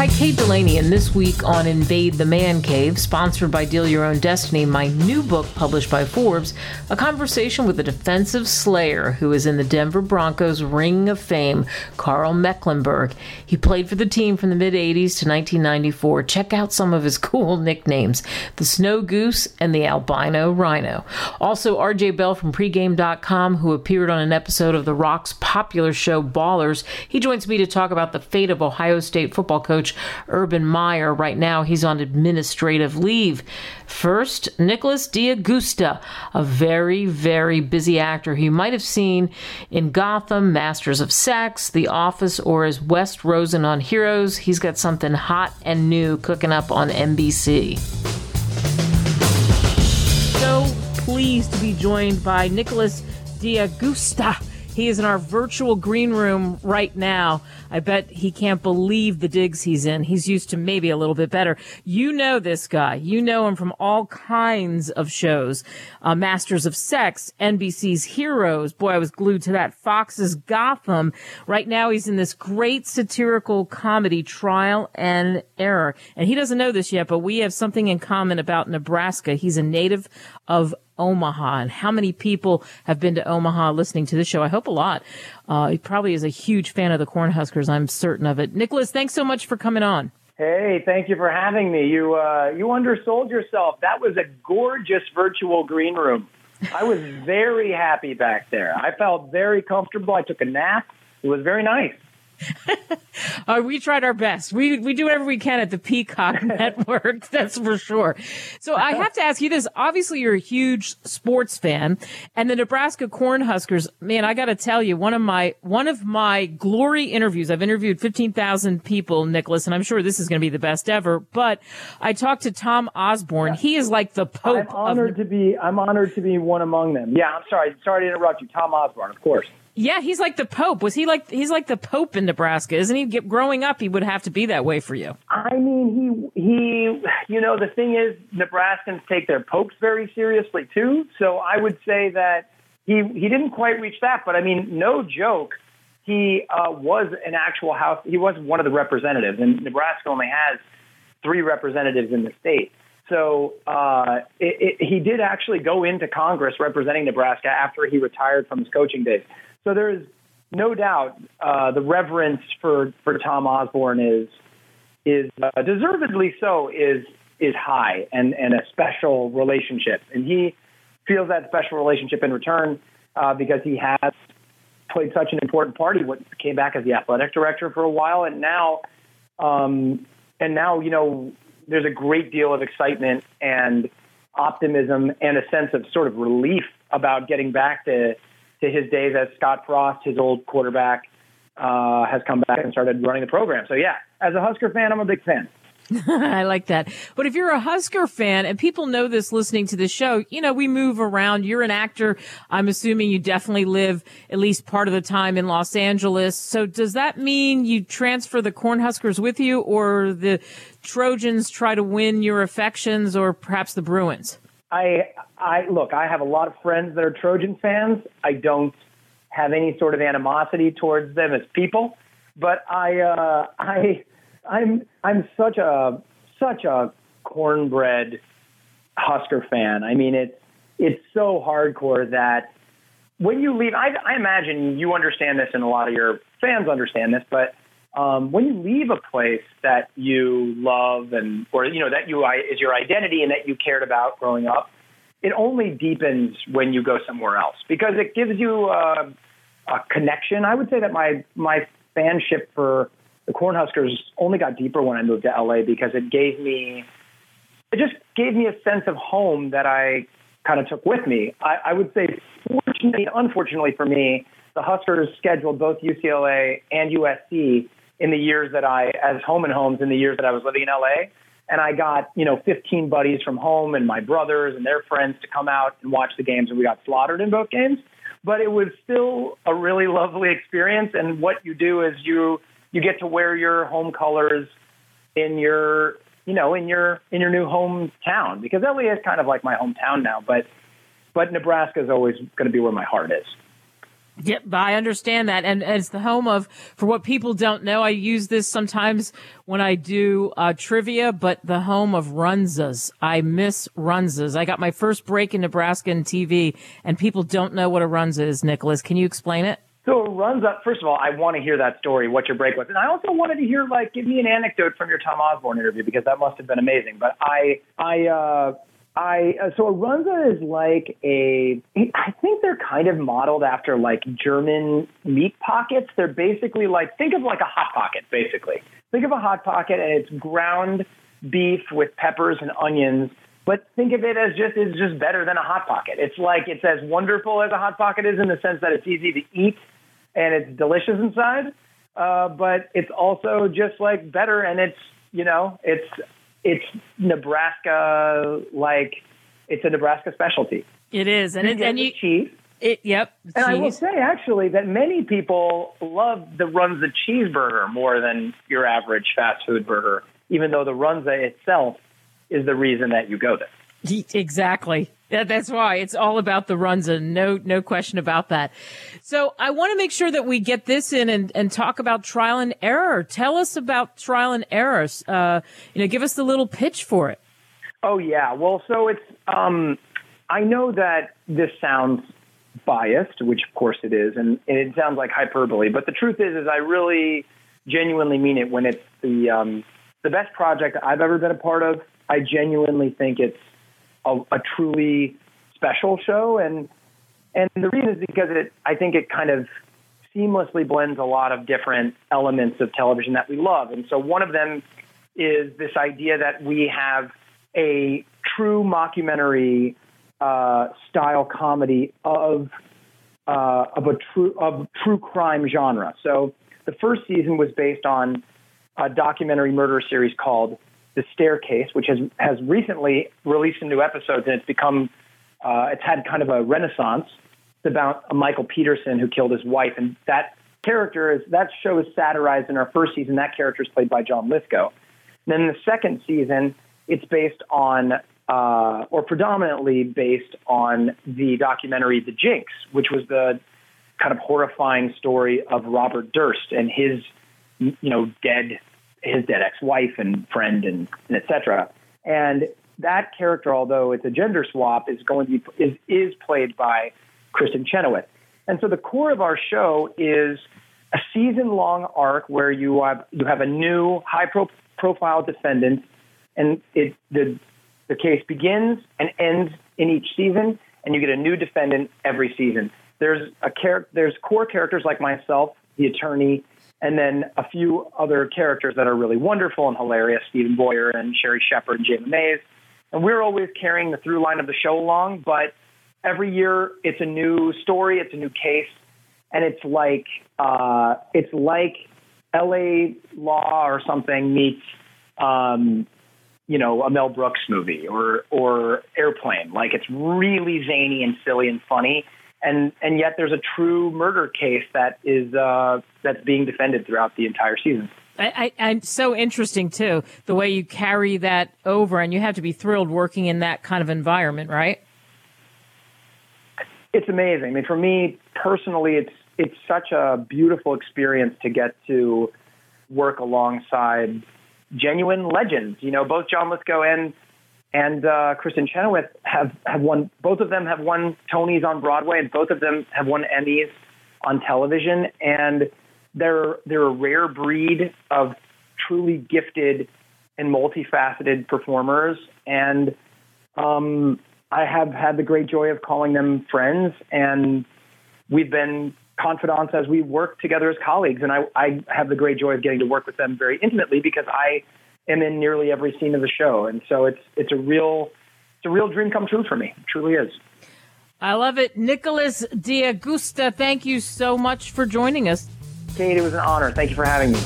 Hi, Kate Delaney, and this week on Invade the Man Cave, sponsored by Deal Your Own Destiny, my new book published by Forbes, a conversation with a defensive slayer who is in the Denver Broncos Ring of Fame, Karl Mecklenburg. He played for the team from the mid 80s to 1994. Check out some of his cool nicknames the Snow Goose and the Albino Rhino. Also, RJ Bell from pregame.com, who appeared on an episode of The Rock's popular show Ballers. He joins me to talk about the fate of Ohio State football coach Urban Meyer. Right now, he's on administrative leave. First, Nicholas D'Agosto, a very, very busy actor who you might have seen in Gotham, Masters of Sex, The Office, or as West Rosen on Heroes. He's got something hot and new cooking up on NBC. So pleased to be joined by Nicholas D'Agosto. He is in our virtual green room right now. I bet he can't believe the digs he's in. He's used to maybe a little bit better. You know this guy. You know him from all kinds of shows. Uh, Masters of Sex, NBC's Heroes. Boy, I was glued to that. Fox's Gotham. Right now he's in this great satirical comedy, Trial and Error. And he doesn't know this yet, but we have something in common about Nebraska. He's a native of Omaha and how many people have been to Omaha listening to this show. I hope a lot. Uh, he probably is a huge fan of the Cornhuskers. I'm certain of it. Nicholas, thanks so much for coming on. Hey, thank you for having me. You uh, you undersold yourself. That was a gorgeous virtual green room. I was very happy back there. I felt very comfortable. I took a nap. It was very nice. uh, we tried our best. We we do whatever we can at the Peacock Network. That's for sure. So I have to ask you this. Obviously, you're a huge sports fan, and the Nebraska Cornhuskers. Man, I got to tell you, one of my one of my glory interviews. I've interviewed fifteen thousand people, Nicholas, and I'm sure this is going to be the best ever. But I talked to Tom Osborne. He is like the pope. I'm honored of, to be. I'm honored to be one among them. Yeah, I'm sorry. Sorry to interrupt you, Tom Osborne. Of course. Yeah, he's like the Pope. Was he like he's like the Pope in Nebraska, isn't he? Growing up, he would have to be that way for you. I mean, he he. You know, the thing is, Nebraskans take their popes very seriously too. So I would say that he he didn't quite reach that, but I mean, no joke. He uh, was an actual house. He was one of the representatives, and Nebraska only has three representatives in the state. So uh, it, it, he did actually go into Congress representing Nebraska after he retired from his coaching days. So there's no doubt uh, the reverence for, for Tom Osborne is is uh, deservedly so is is high and, and a special relationship, and he feels that special relationship in return uh, because he has played such an important part. He came back as the athletic director for a while, and now um, and now you know there's a great deal of excitement and optimism and a sense of sort of relief about getting back to to his days as Scott Frost, his old quarterback, uh, has come back and started running the program. So yeah, as a Husker fan, I'm a big fan. I like that. But if you're a Husker fan, and people know this listening to the show, you know, we move around. You're an actor. I'm assuming you definitely live at least part of the time in Los Angeles. So does that mean you transfer the Cornhuskers with you or the Trojans try to win your affections or perhaps the Bruins? I I look, I have a lot of friends that are Trojan fans. I don't have any sort of animosity towards them as people, but I uh, I I'm I'm such a such a cornbread Husker fan. I mean, it's it's so hardcore that when you leave, I, I imagine you understand this, and a lot of your fans understand this, but um, when you leave a place that you love and or you know that you is your identity and that you cared about growing up, it only deepens when you go somewhere else because it gives you a, a connection. I would say that my my fanship for the Cornhuskers only got deeper when I moved to LA because it gave me it just gave me a sense of home that I kind of took with me. I, I would say, fortunately, unfortunately for me, the Huskers scheduled both UCLA and USC in the years that I, as home and homes, in the years that I was living in LA. And I got, you know, 15 buddies from home and my brothers and their friends to come out and watch the games. And we got slaughtered in both games. But it was still a really lovely experience. And what you do is you, you get to wear your home colors in your, you know, in your, in your new hometown because LA is kind of like my hometown now. But, but Nebraska is always going to be where my heart is. Yep, I understand that. And, it's the home of, for what people don't know, I use this sometimes when I do uh, trivia, but the home of Runzas. I miss Runzas. I got my first break in Nebraska in TV, and people don't know what a Runza is, Nicholas. Can you explain it? So it runs up. First of all, I want to hear that story, what your break was, and I also wanted to hear like give me an anecdote from your Tom Osborne interview because that must have been amazing. But I, I, uh, I uh, so a runza is like a I think they're kind of modeled after like German meat pockets. They're basically like think of like a hot pocket basically. Think of a hot pocket and it's ground beef with peppers and onions. But think of it as just it's just better than a hot pocket. It's like it's as wonderful as a hot pocket is in the sense that it's easy to eat and it's delicious inside. Uh, but it's also just like better and it's you know it's it's Nebraska like it's a Nebraska specialty. It is, and you it, and you cheese. It, yep. And cheese. I will say actually that many people love the Runza cheeseburger more than your average fast food burger, even though the Runza itself is the reason that you go there. Exactly. Yeah, that's why it's all about the Runza. No, no question about that. So I want to make sure that we get this in and, and talk about trial and error. Tell us about trial and errors. Uh, you know, give us the little pitch for it. Oh yeah. Well, so it's, um, I know that this sounds biased, which of course it is, and, and it sounds like hyperbole, but the truth is, is I really genuinely mean it when it's the, um, the best project I've ever been a part of. I genuinely think it's a, a truly special show, and and the reason is because it I think it kind of seamlessly blends a lot of different elements of television that we love, and so one of them is this idea that we have a true mockumentary uh, style comedy of uh, of a true of true crime genre. So the first season was based on a documentary murder series called the Staircase, which has has recently released some new episodes, and it's become uh, it's had kind of a renaissance. It's about a Michael Peterson who killed his wife, and that character is that show is satirized in our first season. That character is played by John Lithgow. And then the second season, it's based on uh, or predominantly based on the documentary The Jinx, which was the kind of horrifying story of Robert Durst and his you know dead his dead ex-wife and friend and, and etc. And that character, although it's a gender swap, is going to be is is played by Kristin Chenoweth. And so the core of our show is a season-long arc where you have you have a new high-profile defendant, and it the the case begins and ends in each season, and you get a new defendant every season. There's a char- there's core characters like myself, the attorney, and then a few other characters that are really wonderful and hilarious, Steven Boyer and Sherri Shepherd and Jayma Mays. And we're always carrying the through line of the show along, but every year it's a new story, it's a new case, and it's like uh, it's like L.A. Law or something meets um, you know a Mel Brooks movie or or Airplane. Like it's really zany and silly and funny, and and yet there's a true murder case that is uh, that's being defended throughout the entire season. I, I, and so interesting too the way you carry that over, and you have to be thrilled working in that kind of environment, right? It's amazing. I mean, for me personally, it's it's such a beautiful experience to get to work alongside genuine legends. You know, both John Lithgow and and uh, Kristin Chenoweth have, have won, both of them have won Tonys on Broadway, and both of them have won Emmys on television. And they're, they're a rare breed of truly gifted and multifaceted performers. And um, I have had the great joy of calling them friends, and we've been confidants as we work together as colleagues. And I, I have the great joy of getting to work with them very intimately because I am in nearly every scene of the show, and so it's it's a real it's a real dream come true for me. It truly is. I love it, Nicholas D'Agosto. Thank you so much for joining us. Kate, it was an honor. Thank you for having me.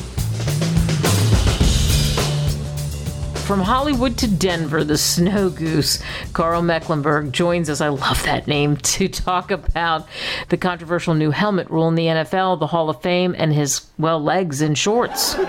From Hollywood to Denver, the snow goose, Karl Mecklenburg, joins us. I love that name to talk about the controversial new helmet rule in the NFL, the Hall of Fame, and his, well, legs in shorts.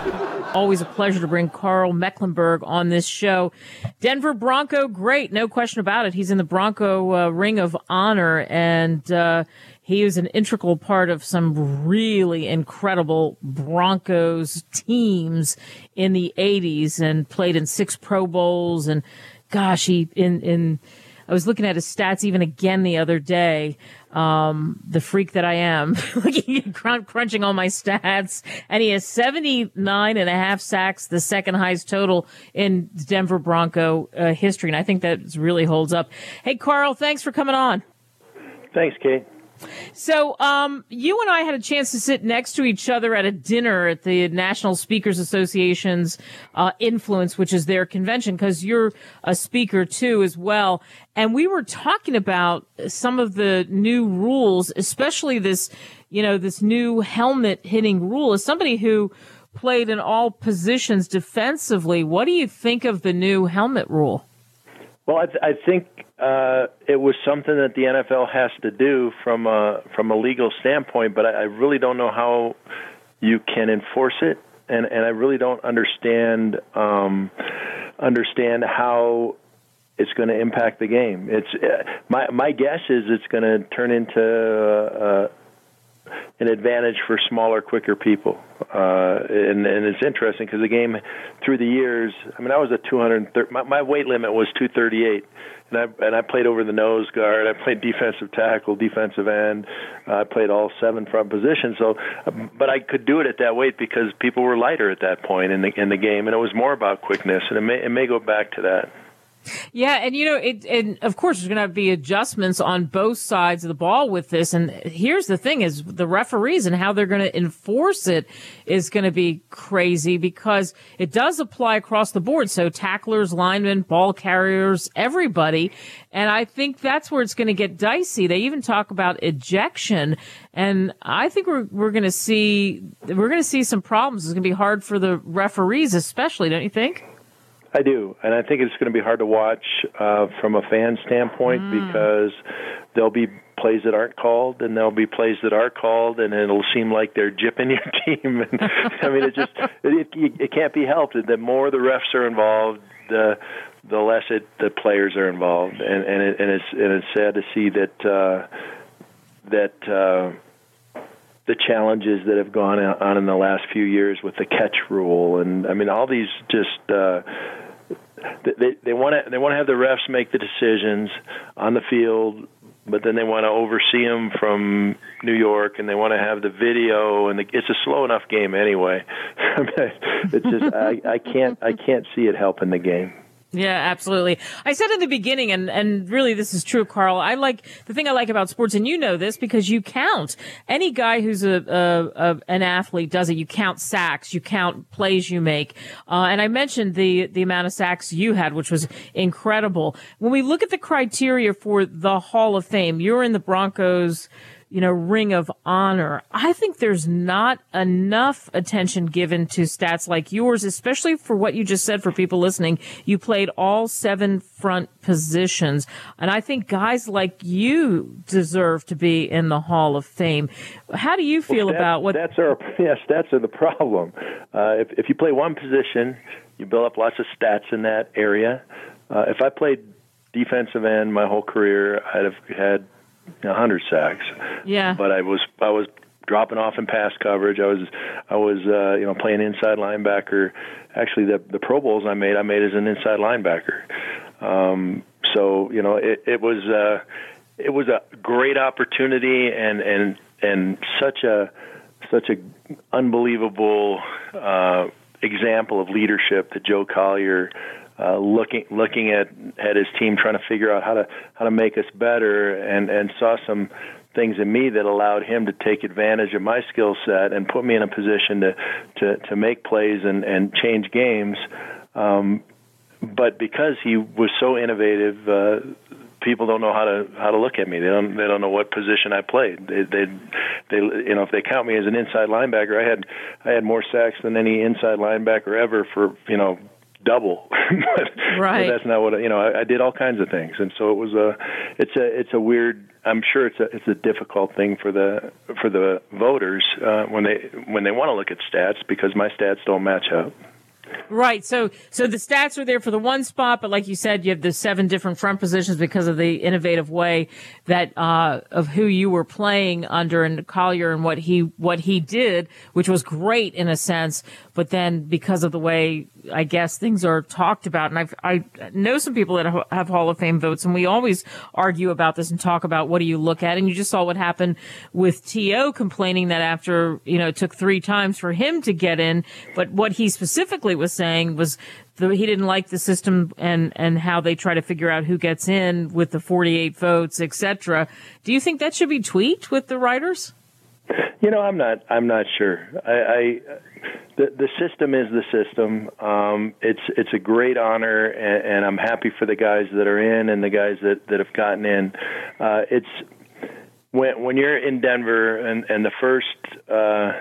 Always a pleasure to bring Karl Mecklenburg on this show. Denver Bronco, great, no question about it. He's in the Bronco uh, Ring of Honor, and uh, He was an integral part of some really incredible Broncos teams in the 80s and played in six Pro Bowls. And gosh, he, in, in, I was looking at his stats even again the other day. Um, the freak that I am, crunching all my stats, and he has 79 and a half sacks, the second highest total in Denver Bronco uh, history. And I think that really holds up. Hey, Karl, thanks for coming on. Thanks, Kate. So, um, you and I had a chance to sit next to each other at a dinner at the National Speakers Association's uh, Influence, which is their convention, because you're a speaker too as well. And we were talking about some of the new rules, especially this, you know, this new helmet hitting rule. As somebody who played in all positions defensively, what do you think of the new helmet rule? Well, I, th- I think uh, it was something that the NFL has to do from a from a legal standpoint, but I, I really don't know how you can enforce it, and and I really don't understand um, understand how it's going to impact the game. It's uh, my my guess is it's going to turn into uh, an advantage for smaller, quicker people. Uh, and, and it's interesting because the game through the years, I mean, I was a 230, my, my weight limit was 238. And I, and I played over the nose guard. I played defensive tackle, defensive end. Uh, I played all seven front positions. So, but I could do it at that weight because people were lighter at that point in the in the game, and it was more about quickness. And it may it may go back to that. Yeah, and you know, it, and of course, there's going to be adjustments on both sides of the ball with this. And here's the thing: is the referees and how they're going to enforce it is going to be crazy because it does apply across the board. So tacklers, linemen, ball carriers, everybody. And I think that's where it's going to get dicey. They even talk about ejection, and I think we're we're going to see we're going to see some problems. It's going to be hard for the referees, especially, don't you think? I do, and I think it's going to be hard to watch uh, from a fan standpoint mm. because there'll be plays that aren't called, and there'll be plays that are called, and it'll seem like they're jipping your team. And I mean, it just it, it can't be helped. The more the refs are involved, the the less it the players are involved, and and, it, and it's and it's sad to see that uh, that. Uh, the challenges that have gone on in the last few years with the catch rule, and I mean all these just uh, they they want to they want to have the refs make the decisions on the field, but then they want to oversee them from New York, and they want to have the video, and the, it's a slow enough game anyway. it's just I, I can't I can't see it helping the game. Yeah, absolutely. I said in the beginning, and, and really this is true, Karl. I like the thing I like about sports, and you know this because you count. Any guy who's a, a, a an athlete does it. You count sacks, you count plays you make. Uh, and I mentioned the the amount of sacks you had, which was incredible. When we look at the criteria for the Hall of Fame, you're in the Broncos you know, ring of honor. I think there's not enough attention given to stats like yours, especially for what you just said for people listening. You played all seven front positions. And I think guys like you deserve to be in the Hall of Fame. How do you feel well, stats, about what? Are, yeah, stats are the problem. Uh, if, if you play one position, you build up lots of stats in that area. Uh, if I played defensive end my whole career, I'd have had hundred sacks. Yeah. But I was I was dropping off in pass coverage. I was I was uh, you know playing inside linebacker. Actually, the the Pro Bowls I made I made as an inside linebacker. Um, so you know it, it was uh, it was a great opportunity and and and such a such a unbelievable uh, example of leadership that Joe Collier uh, looking looking at at his team, trying to figure out how to how to make us better, and and saw some things in me that allowed him to take advantage of my skill set and put me in a position to to to make plays and and change games. Um, but because he was so innovative, uh, people don't know how to how to look at me. They don't they don't know what position I played. They they they you know if they count me as an inside linebacker, I had I had more sacks than any inside linebacker ever for you know double. but, right. But that's not what I, you know. I, I did all kinds of things, and so it was a. It's a. It's a weird. I'm sure it's a. It's a difficult thing for the for the voters uh, when they when they want to look at stats because my stats don't match up. Right. So, so the stats are there for the one spot, but like you said, you have the seven different front positions because of the innovative way that, uh, of who you were playing under and Collier and what he, what he did, which was great in a sense. But then because of the way, I guess things are talked about, and I've, I know some people that have Hall of Fame votes and we always argue about this and talk about what do you look at. And you just saw what happened with T.O. complaining that after, you know, it took three times for him to get in, but what he specifically was saying was the, he didn't like the system and and how they try to figure out who gets in with the 48 votes, etc. Do you think that should be tweaked with the writers? You know, I'm not. I'm not sure. I, I the the system is the system. Um, it's it's a great honor, and, and I'm happy for the guys that are in and the guys that that have gotten in. Uh, it's when when you're in Denver and and the first uh,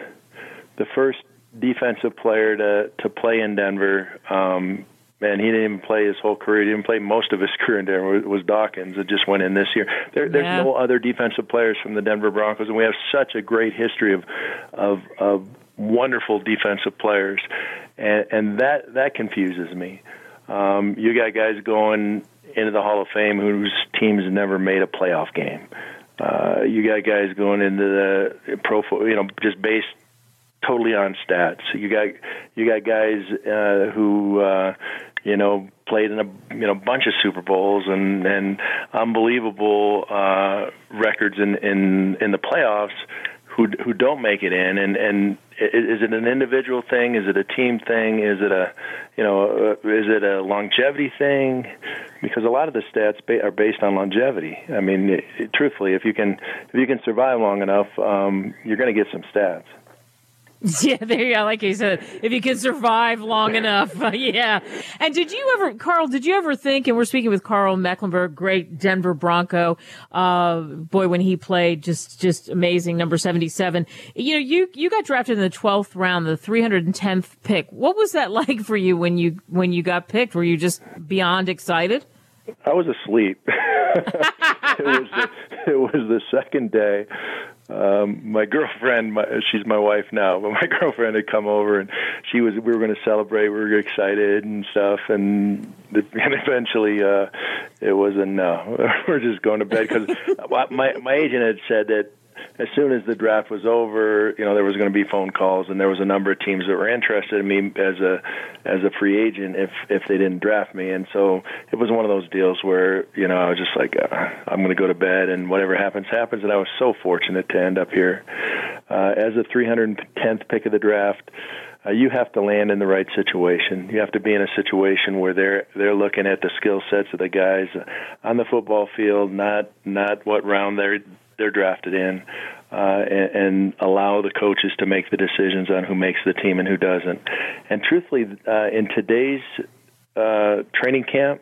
the first defensive player to to play in Denver. Um, and he didn't even play his whole career. He didn't play most of his career in Denver. It Was Dawkins that just went in this year? There, there's yeah. no other defensive players from the Denver Broncos, and we have such a great history of of, of wonderful defensive players, and, and that that confuses me. Um, you got guys going into the Hall of Fame whose teams never made a playoff game. Uh, you got guys going into the pro, you know, just based totally on stats. You got you got guys uh, who uh, you know played in a you know bunch of Super Bowls and and unbelievable uh, records in in in the playoffs who who don't make it in. And and is it an individual thing? Is it a team thing? Is it a you know uh, is it a longevity thing? Because a lot of the stats are based on longevity. I mean truthfully if you can if you can survive long enough um you're going to get some stats Yeah, there you go. Like you said, if you can survive long enough, yeah. And did you ever, Karl? Did you ever think? And we're speaking with Karl Mecklenburg, great Denver Bronco. Uh, boy, when he played, just just amazing. Number seventy-seven. You know, you you got drafted in the twelfth round, the three hundred and tenth pick. What was that like for you when you when you got picked? Were you just beyond excited? I was asleep. it was the, it was the second day um my girlfriend my, she's my wife now but my girlfriend had come over and she was we were going to celebrate we were excited and stuff and the, and eventually uh it was a no we're just going to bed because my my agent had said that as soon as the draft was over, you know, there was going to be phone calls, and there was a number of teams that were interested in me as a as a free agent if if they didn't draft me, and so it was one of those deals where you know I was just like uh, I'm going to go to bed, and whatever happens happens, and I was so fortunate to end up here uh, as a 310th pick of the draft. Uh, you have to land in the right situation. You have to be in a situation where they're they're looking at the skill sets of the guys on the football field, not not what round they're they're drafted in, uh, and, and allow the coaches to make the decisions on who makes the team and who doesn't. And truthfully, uh, in today's uh, training camp,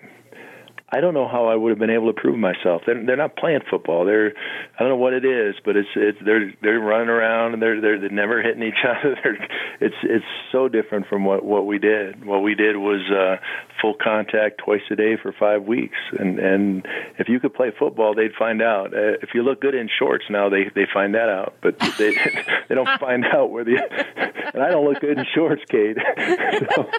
I don't know how I would have been able to prove myself. They're, they're not playing football. They're I don't know what it is, but it's it's they're they're running around and they're they're, they're never hitting each other. They're, it's it's so different from what what we did. What we did was uh, full contact twice a day for five weeks, and and if you could play football, they'd find out. Uh, if you look good in shorts now, they they find that out, but they they don't find out where the and I don't look good in shorts, Kate. so,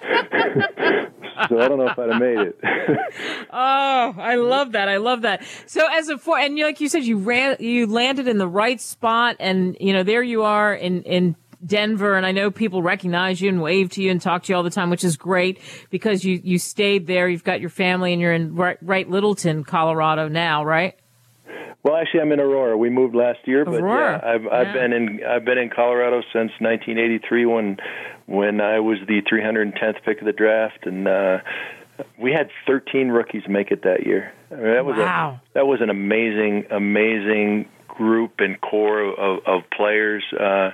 so I don't know if I'd have made it. oh, I love that. I love that. So as a for and like you said, you ran, you landed in the right spot, and you know there you are in in Denver, and I know people recognize you and wave to you and talk to you all the time, which is great because you you stayed there. You've got your family, and you're in right, right Littleton, Colorado now, right? Well, actually, I'm in Aurora. We moved last year, but Aurora. yeah, I've I've yeah. been in I've been in Colorado since 1983 when when I was the 310th pick of the draft, and uh, we had 13 rookies make it that year. I mean, that was wow. a that was an amazing amazing group and core of, of players. Uh,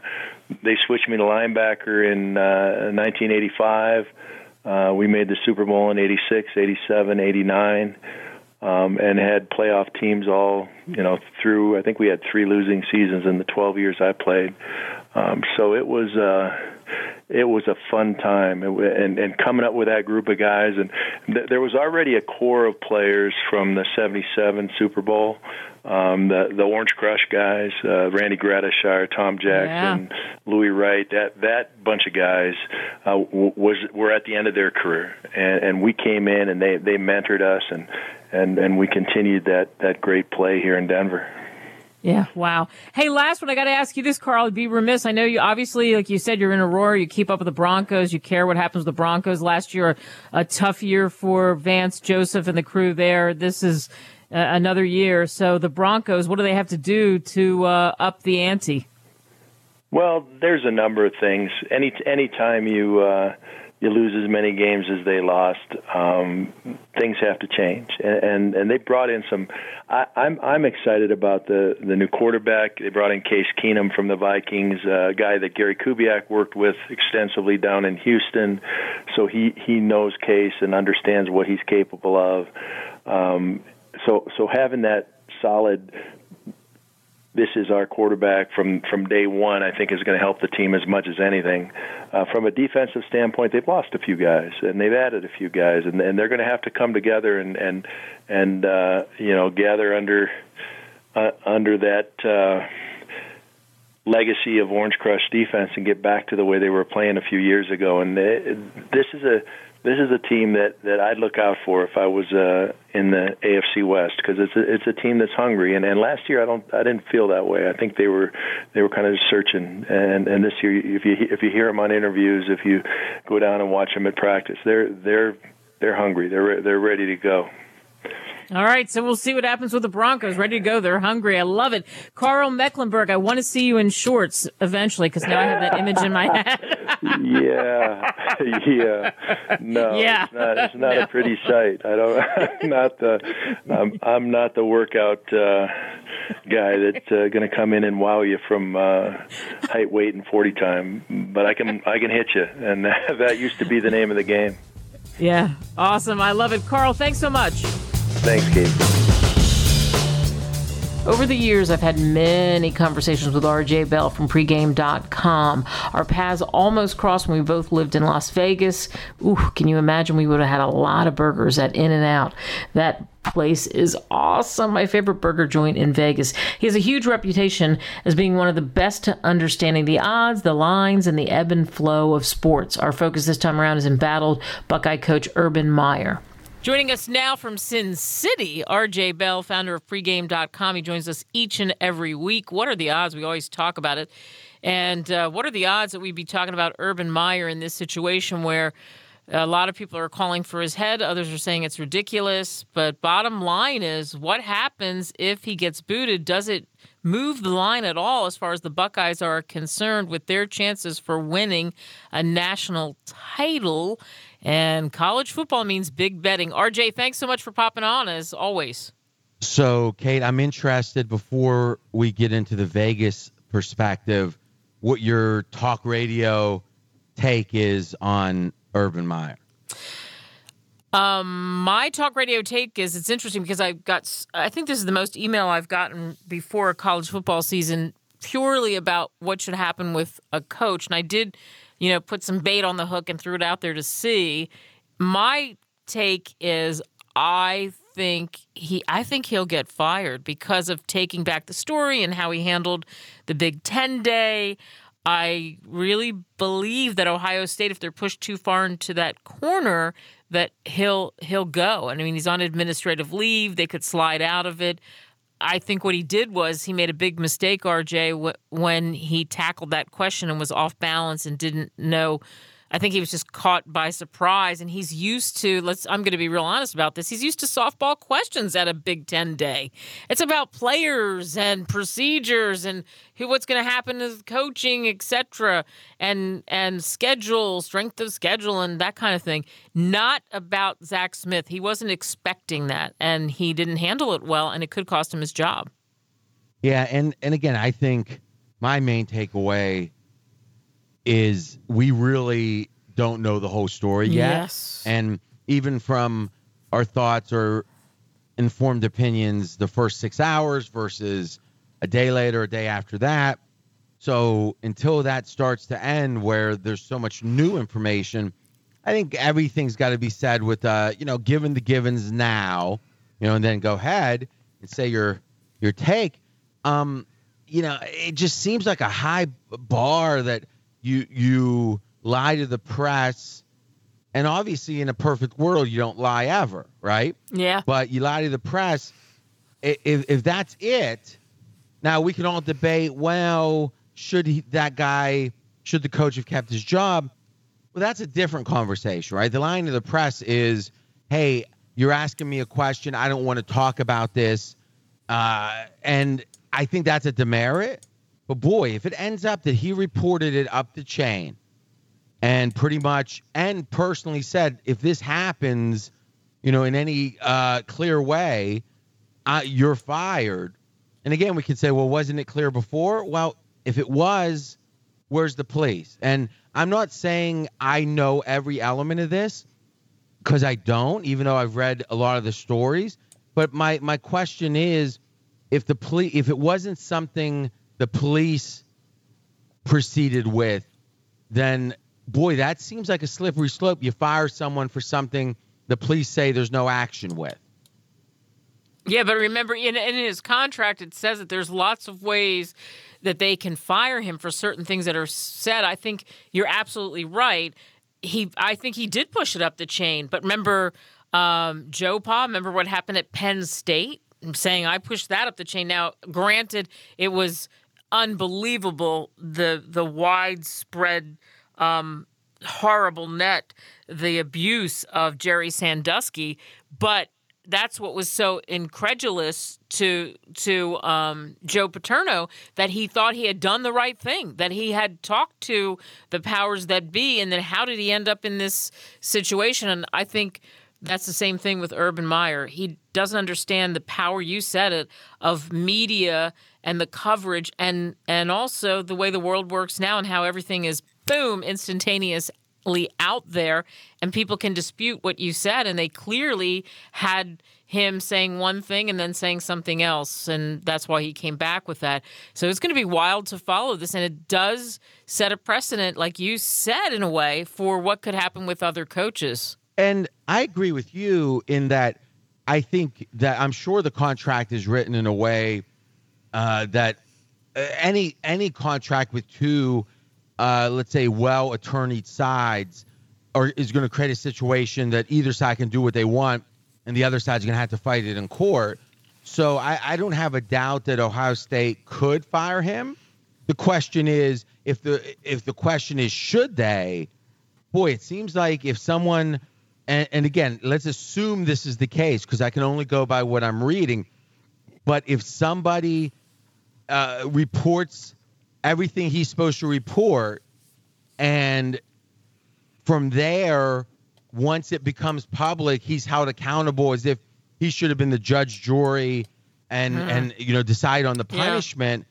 they switched me to linebacker in uh, 1985. Uh, we made the Super Bowl in 86, 87, 89 um, and had playoff teams all you know through. I think we had three losing seasons in the 12 years I played. Um, so it was uh, it was a fun time, and and coming up with that group of guys, and th- there was already a core of players from the '77 Super Bowl. Um, the the Orange Crush guys, uh, Randy Gradishar, Tom Jackson, Yeah. Louis Wright, that that bunch of guys uh, w- was were at the end of their career, and, and we came in and they they mentored us, and and and we continued that that great play here in Denver. Yeah. Wow. Hey, last one. I got to ask you this, Karl. I'd be remiss. I know you obviously, like you said, you're in Aurora. You keep up with the Broncos. You care what happens with the Broncos. Last year, a, a tough year for Vance Joseph and the crew there. This is uh, another year. So the Broncos, what do they have to do to uh, up the ante? Well, there's a number of things. Any any time you uh, you lose as many games as they lost, um, things have to change. And, and and they brought in some. I, I'm I'm excited about the the new quarterback. They brought in Case Keenum from the Vikings, a guy that Gary Kubiak worked with extensively down in Houston, so he he knows Case and understands what he's capable of. Um, so so having that solid this is our quarterback from from day one. I think is going to help the team as much as anything. Uh, from a defensive standpoint, they've lost a few guys and they've added a few guys, and, and they're going to have to come together and and and uh, you know gather under uh, under that. Uh, legacy of Orange Crush defense and get back to the way they were playing a few years ago and it, this is a this is a team that that I'd look out for if I was uh, in the AFC West because it's a, it's a team that's hungry. And, and last year I don't I didn't feel that way. I think they were they were kind of searching. And and this year if you if you hear them on interviews, if you go down and watch them at practice, they're they're they're hungry. They're they're ready to go. All right, so we'll see what happens with the Broncos. Ready to go. They're hungry. I love it. Karl Mecklenburg, I want to see you in shorts eventually because now I have that image in my head. yeah, yeah, no, Yeah. it's not, it's not No. a pretty sight. I don't, not the, I'm, I'm not the workout uh, guy that's uh, going to come in and wow you from uh, height, weight, and forty time. But I can, I can hit you, and that used to be the name of the game. yeah, awesome. I love it. Karl, thanks so much. Thanks, Keith. Over the years, I've had many conversations with RJ Bell from pregame.com. Our paths almost crossed when we both lived in Las Vegas. Ooh, can you imagine? We would have had a lot of burgers at In N Out. That place is awesome. My favorite burger joint in Vegas. He has a huge reputation as being one of the best to understanding the odds, the lines, and the ebb and flow of sports. Our focus this time around is in embattled Buckeye coach Urban Meyer. Joining us now from Sin City, RJ Bell, founder of pregame.com. He joins us each and every week. What are the odds? We always talk about it. And uh, what are the odds that we'd be talking about Urban Meyer in this situation where a lot of people are calling for his head, others are saying it's ridiculous. But bottom line is what happens if he gets booted? Does it move the line at all as far as the Buckeyes are concerned with their chances for winning a national title? And college football means big betting. RJ, thanks so much for popping on as always. So, Kate, I'm interested before we get into the Vegas perspective, what your talk radio take is on Urban Meyer. Um, my talk radio take is it's interesting because I've got I think this is the most email I've gotten before a college football season purely about what should happen with a coach, and I did, you know, put some bait on the hook and threw it out there to see. My take is I think he I think he'll get fired because of taking back the story and how he handled the Big 10 day. I really believe that Ohio State if they're pushed too far into that corner that he'll he'll go. And I mean he's on administrative leave, they could slide out of it. I think what he did was he made a big mistake, RJ, when he tackled that question and was off balance and didn't know. I think he was just caught by surprise, and he's used to. Let's. I'm going to be real honest about this. He's used to softball questions at a Big Ten day. It's about players and procedures and who, what's going to happen with coaching, etc., and and schedule, strength of schedule, and that kind of thing. Not about Zach Smith. He wasn't expecting that, and he didn't handle it well, and it could cost him his job. Yeah, and and again, I think my main takeaway is we really don't know the whole story yet. Yes. And even from our thoughts or informed opinions the first 6 hours versus a day later, a day after that, So until that starts to end, where there's so much new information, I think everything's got to be said with, uh, you know, given the givens now, you know, and then go ahead and say your your take. Um, you know, it just seems like a high bar that you you lie to the press, and obviously in a perfect world you don't lie ever, right? Yeah. But you lie to the press. If if that's it, now we can all debate. Well, should he, that guy should the coach have kept his job? Well, that's a different conversation, right? The line to the press is, "Hey, you're asking me a question. I don't want to talk about this," uh, and I think that's a demerit. But boy, if it ends up that he reported it up the chain and pretty much and personally said, if this happens, you know, in any uh, clear way, uh, you're fired. And again, we could say, well, wasn't it clear before? Well, if it was, where's the police? And I'm not saying I know every element of this because I don't, even though I've read a lot of the stories. But my my question is, if the police, if it wasn't something the police proceeded with, then boy, that seems like a slippery slope. You fire someone for something the police say there's no action with. Yeah, but remember, in, in his contract, it says that there's lots of ways that they can fire him for certain things that are said. I think you're absolutely right. He, I think he did push it up the chain. But remember, um, Joe Pa. Remember what happened at Penn State? I'm saying I pushed that up the chain. Now, granted, it was unbelievable the the widespread um, horrible net the abuse of Jerry Sandusky, but that's what was so incredulous to to um, Joe Paterno that he thought he had done the right thing, that he had talked to the powers that be, and then how did he end up in this situation? And I think that's the same thing with Urban Meyer. He doesn't understand the power you said it of media and the coverage and and also the way the world works now and how everything is boom instantaneously out there and people can dispute what you said and they clearly had him saying one thing and then saying something else and that's why he came back with that. So it's going to be wild to follow this and it does set a precedent like you said in a way for what could happen with other coaches. And I agree with you in that I think that I'm sure the contract is written in a way uh, that uh, any any contract with two, uh, let's say, well attorneyed sides, or is going to create a situation that either side can do what they want, and the other side's going to have to fight it in court. So I, I don't have a doubt that Ohio State could fire him. The question is if the if the question is should they? Boy, it seems like if someone and, and again, let's assume this is the case because I can only go by what I'm reading. But if somebody uh, reports everything he's supposed to report, and from there, once it becomes public, he's held accountable as if he should have been the judge, jury, and and you know decide on the Yeah. punishment.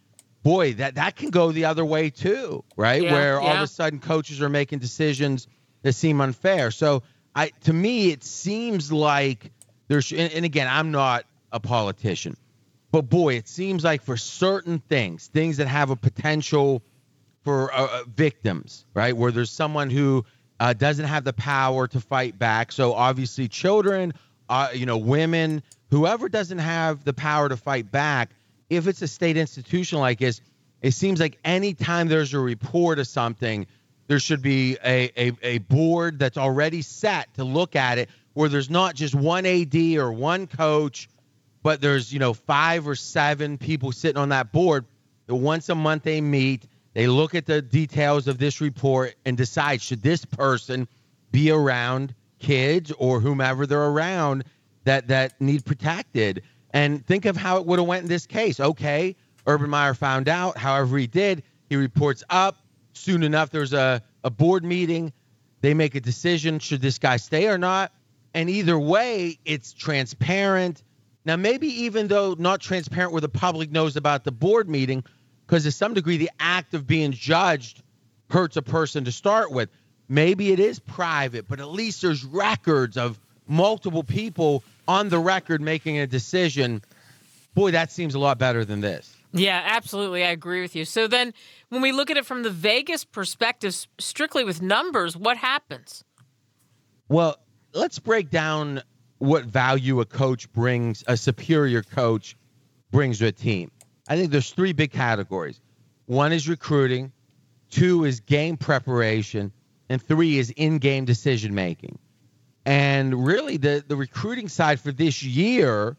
Boy, that that can go the other way too, right? Yeah, Where all of a sudden coaches are making decisions that seem unfair. So I to me it seems like there's and, and again I'm not a politician, but boy it seems like for certain things, things that have a potential for uh, uh, victims, right? Where there's someone who uh, doesn't have the power to fight back. So obviously children, uh, you know, women, whoever doesn't have the power to fight back, if it's a state institution like this, it seems like anytime there's a report of something, there should be a, a, a board that's already set to look at it where there's not just one AD or one coach, but there's, you know, five or seven people sitting on that board that once a month they meet, they look at the details of this report and decide should this person be around kids or whomever they're around that that need protected. And think of how it would have went in this case. Okay, Urban Meyer found out. However, he did. He reports up. Soon enough, there's a, a board meeting. They make a decision should this guy stay or not. And either way, it's transparent. Now, maybe even though not transparent where the public knows about the board meeting, because to some degree, the act of being judged hurts a person to start with. Maybe it is private, but at least there's records of multiple people on the record making a decision. Boy, that seems a lot better than this. Yeah, absolutely. I agree with you. So then, when we look at it from the Vegas perspective, strictly with numbers, what happens? Well, let's break down what value a coach brings, a superior coach brings to a team. I think there's three big categories. One is recruiting, two is game preparation, and three is in-game decision making. And really, the the recruiting side for this year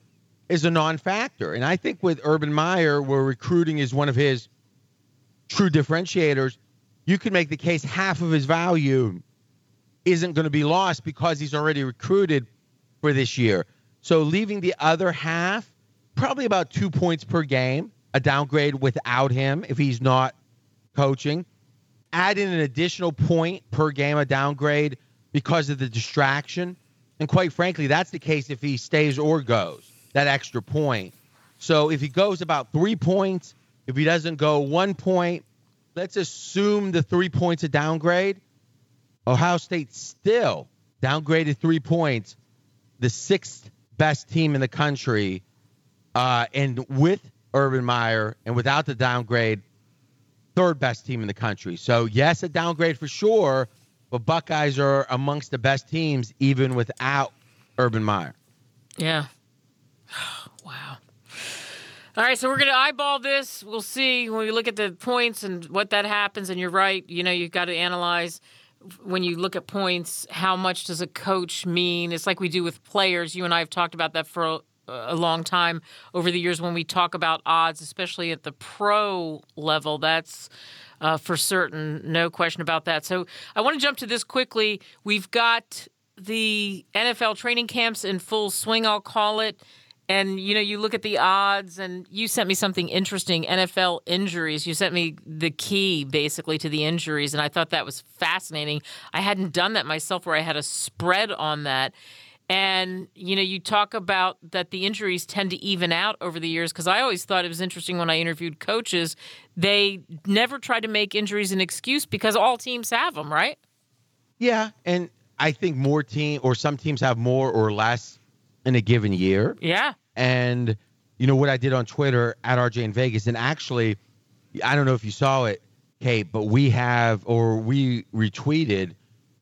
is a non-factor. And I think with Urban Meyer, where recruiting is one of his true differentiators, you can make the case half of his value isn't going to be lost because he's already recruited for this year. So leaving the other half, probably about two points per game, a downgrade without him if he's not coaching. Add in an additional point per game, a downgrade because of the distraction. And quite frankly, that's the case if he stays or goes, that extra point. So if he goes about three points, if he doesn't go one point, let's assume the three points a downgrade. Ohio State still downgraded three points, the sixth best team in the country. Uh, and with Urban Meyer and without the downgrade, third best team in the country. So, yes, a downgrade for sure, but Buckeyes are amongst the best teams even without Urban Meyer. Yeah. wow. All right, so we're going to eyeball this. We'll see when we look at the points and what that happens. And you're right. You know, you've got to analyze when you look at points, how much does a coach mean? It's like we do with players. You and I have talked about that for a long time over the years when we talk about odds, especially at the pro level. That's uh, for certain, no question about that. So I want to jump to this quickly. We've got the NFL training camps in full swing, I'll call it. And you know, you look at the odds, and you sent me something interesting NFL injuries. You sent me the key basically to the injuries, and I thought that was fascinating. I hadn't done that myself where I had a spread on that. And, you know, you talk about that the injuries tend to even out over the years because I always thought it was interesting when I interviewed coaches. They never try to make injuries an excuse because all teams have them, right? Yeah. And I think more team or some teams have more or less in a given year. Yeah. And, you know, what I did on Twitter at RJ in Vegas, and actually, I don't know if you saw it, Kate, but we have or we retweeted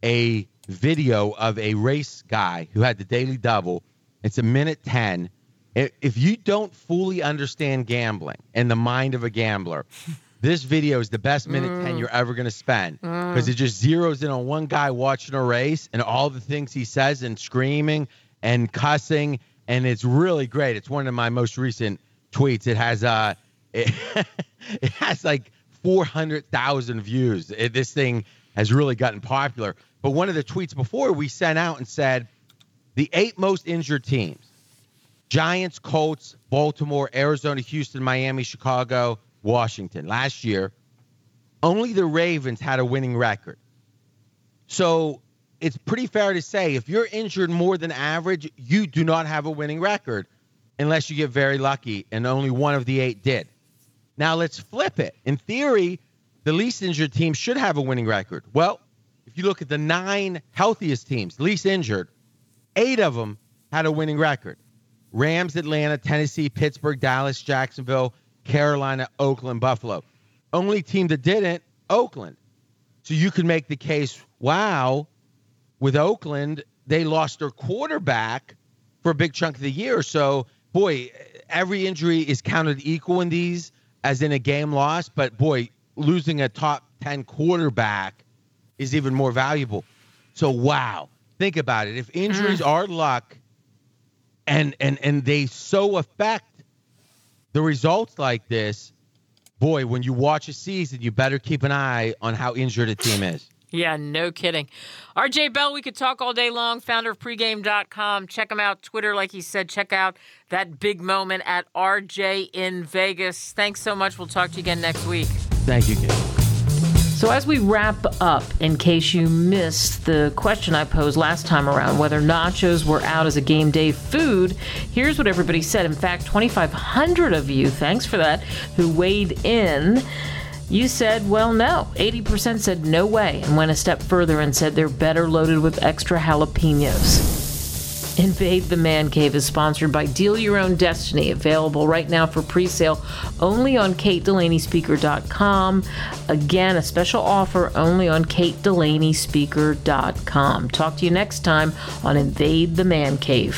a video of a race guy who had the daily double. It's a minute 10. If you don't fully understand gambling and the mind of a gambler, this video is the best minute mm. 10 you're ever going to spend because mm. it just zeroes in on one guy watching a race and all the things he says and screaming and cussing and it's really great. It's one of my most recent tweets. It has uh it, it has like 400,000 views. It, this thing has really gotten popular. But one of the tweets before we sent out and said the eight most injured teams Giants, Colts, Baltimore, Arizona, Houston, Miami, Chicago, Washington. Last year, only the Ravens had a winning record. So it's pretty fair to say if you're injured more than average, you do not have a winning record unless you get very lucky, and only one of the eight did. Now let's flip it. In theory, the least injured team should have a winning record. Well, if you look at the nine healthiest teams, least injured, eight of them had a winning record. Rams, Atlanta, Tennessee, Pittsburgh, Dallas, Jacksonville, Carolina, Oakland, Buffalo. Only team that didn't, Oakland. So you could make the case, wow, with Oakland, they lost their quarterback for a big chunk of the year. So, boy, every injury is counted equal in these, as in a game loss. But, boy, losing a top 10 quarterback is even more valuable. So, wow, think about it. If injuries mm. are luck and, and, and they so affect the results like this, boy, when you watch a season, you better keep an eye on how injured a team is. Yeah, no kidding. RJ Bell, we could talk all day long, founder of pregame.com. Check him out. Twitter, like he said, check out that big moment at RJ in Vegas. Thanks so much. We'll talk to you again next week. Thank you, Kate. So, as we wrap up, in case you missed the question I posed last time around, whether nachos were out as a game day food, here's what everybody said. In fact, 2,500 of you, thanks for that, who weighed in. You said, well, no. 80% said no way and went a step further and said they're better loaded with extra jalapenos. Invade the Man Cave is sponsored by Deal Your Own Destiny, available right now for pre sale only on KateDelaneySpeaker.com. Again, a special offer only on KateDelaneySpeaker.com. Talk to you next time on Invade the Man Cave.